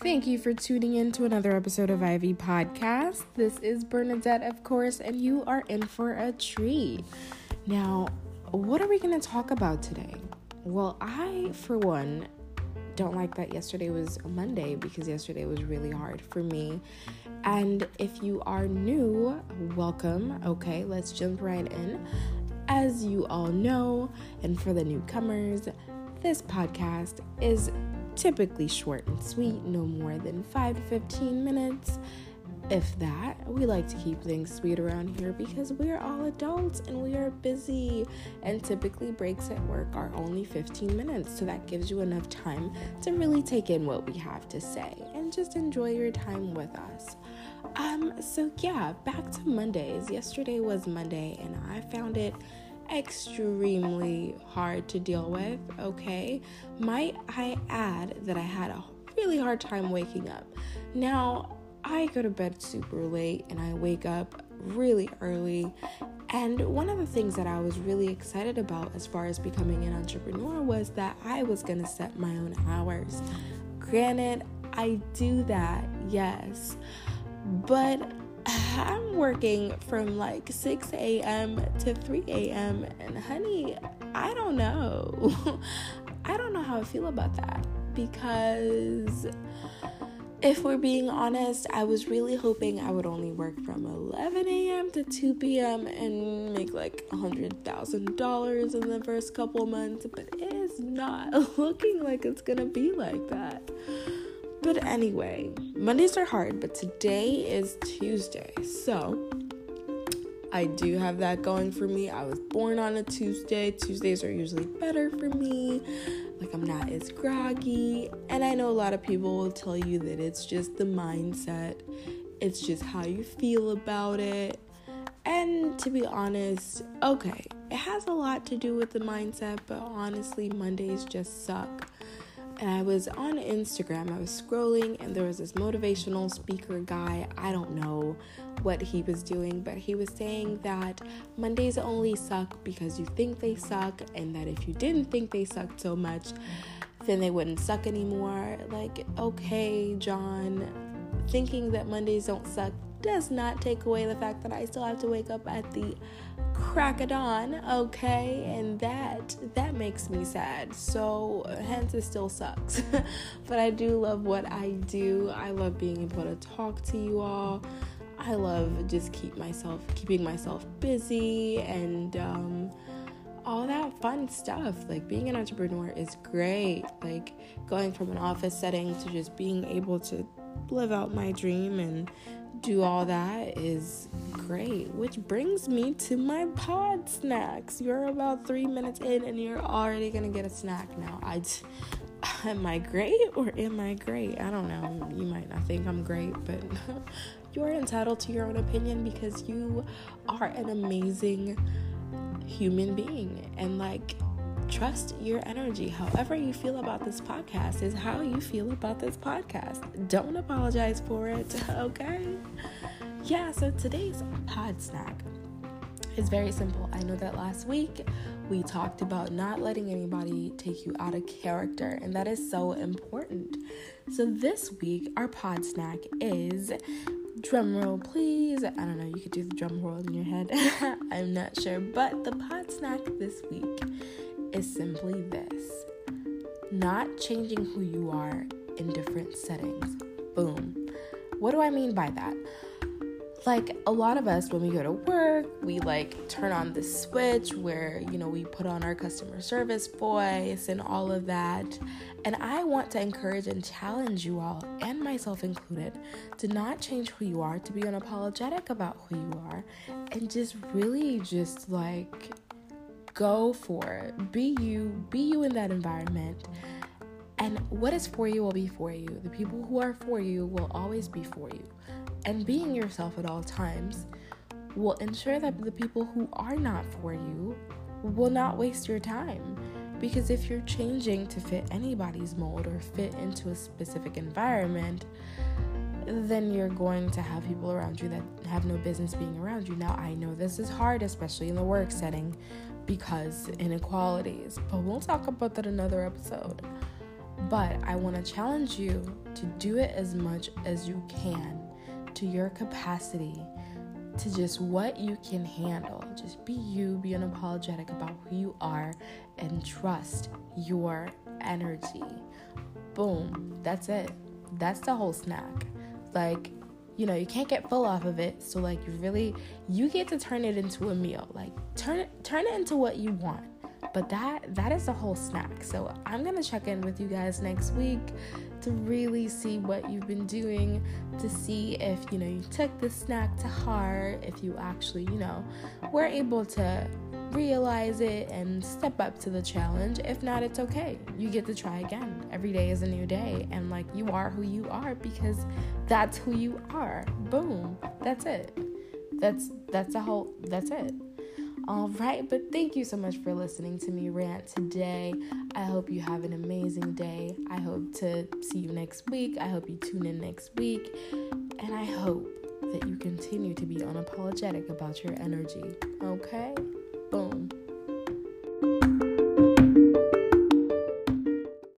Thank you for tuning in to another episode of Ivy Podcast. This is Bernadette, of course, and you are in for a treat. Now, what are we going to talk about today? Well, I, for one, don't like that yesterday was Monday because yesterday was really hard for me. And if you are new, welcome. Okay, let's jump right in. As you all know, and for the newcomers, this podcast is typically short and sweet, no more than 5 to 15 minutes. If that, we like to keep things sweet around here because we're all adults and we are busy. And typically, breaks at work are only 15 minutes, so that gives you enough time to really take in what we have to say and just enjoy your time with us. Um, so yeah, back to Mondays. Yesterday was Monday, and I found it extremely hard to deal with, okay? Might I add that I had a really hard time waking up. Now, I go to bed super late and I wake up really early. And one of the things that I was really excited about as far as becoming an entrepreneur was that I was going to set my own hours. Granted, I do that, yes. But I'm working from like 6 a.m. to 3 a.m. And honey, I don't know. I don't know how I feel about that because if we're being honest, I was really hoping I would only work from 11 a.m. to 2 p.m. and make like $100,000 in the first couple months, but it is not looking like it's gonna be like that. But anyway, Mondays are hard, but today is Tuesday. So I do have that going for me. I was born on a Tuesday. Tuesdays are usually better for me. Like I'm not as groggy. And I know a lot of people will tell you that it's just the mindset, it's just how you feel about it. And to be honest, okay, it has a lot to do with the mindset, but honestly, Mondays just suck and I was on Instagram. I was scrolling, and there was this motivational speaker guy. I don't know what he was doing, but he was saying that Mondays only suck because you think they suck, and that if you didn't think they sucked so much, then they wouldn't suck anymore. Like, okay, John, thinking that Mondays don't suck does not take away the fact that I still have to wake up at the crack of dawn, okay? And that that makes me sad. So hence it still sucks. but I do love what I do. I love being able to talk to you all. I love just keep myself keeping myself busy and um all that fun stuff. Like being an entrepreneur is great. Like going from an office setting to just being able to live out my dream and do all that is great. Which brings me to my pod snacks. You're about three minutes in and you're already gonna get a snack now. I am I great or am I great? I don't know. You might not think I'm great, but you're entitled to your own opinion because you are an amazing human being. And like trust your energy. However, you feel about this podcast is how you feel about this podcast. Don't apologize for it, okay? Yeah, so today's pod snack is very simple. I know that last week we talked about not letting anybody take you out of character, and that is so important. So, this week, our pod snack is drum roll, please. I don't know, you could do the drum roll in your head. I'm not sure, but the pod snack this week is simply this not changing who you are in different settings. Boom. What do I mean by that? Like a lot of us, when we go to work, we like turn on the switch where, you know, we put on our customer service voice and all of that. And I want to encourage and challenge you all, and myself included, to not change who you are, to be unapologetic about who you are, and just really just like go for it. Be you, be you in that environment. And what is for you will be for you. The people who are for you will always be for you. And being yourself at all times will ensure that the people who are not for you will not waste your time. Because if you're changing to fit anybody's mold or fit into a specific environment, then you're going to have people around you that have no business being around you. Now, I know this is hard, especially in the work setting, because inequalities. But we'll talk about that another episode. But I want to challenge you to do it as much as you can to your capacity, to just what you can handle. Just be you, be unapologetic about who you are, and trust your energy. Boom, that's it. That's the whole snack. Like, you know, you can't get full off of it. So like you really you get to turn it into a meal. Like turn it turn it into what you want but that that is a whole snack so i'm gonna check in with you guys next week to really see what you've been doing to see if you know you took the snack to heart if you actually you know were able to realize it and step up to the challenge if not it's okay you get to try again every day is a new day and like you are who you are because that's who you are boom that's it that's that's a whole that's it all right, but thank you so much for listening to me rant today. I hope you have an amazing day. I hope to see you next week. I hope you tune in next week. And I hope that you continue to be unapologetic about your energy. Okay? Boom.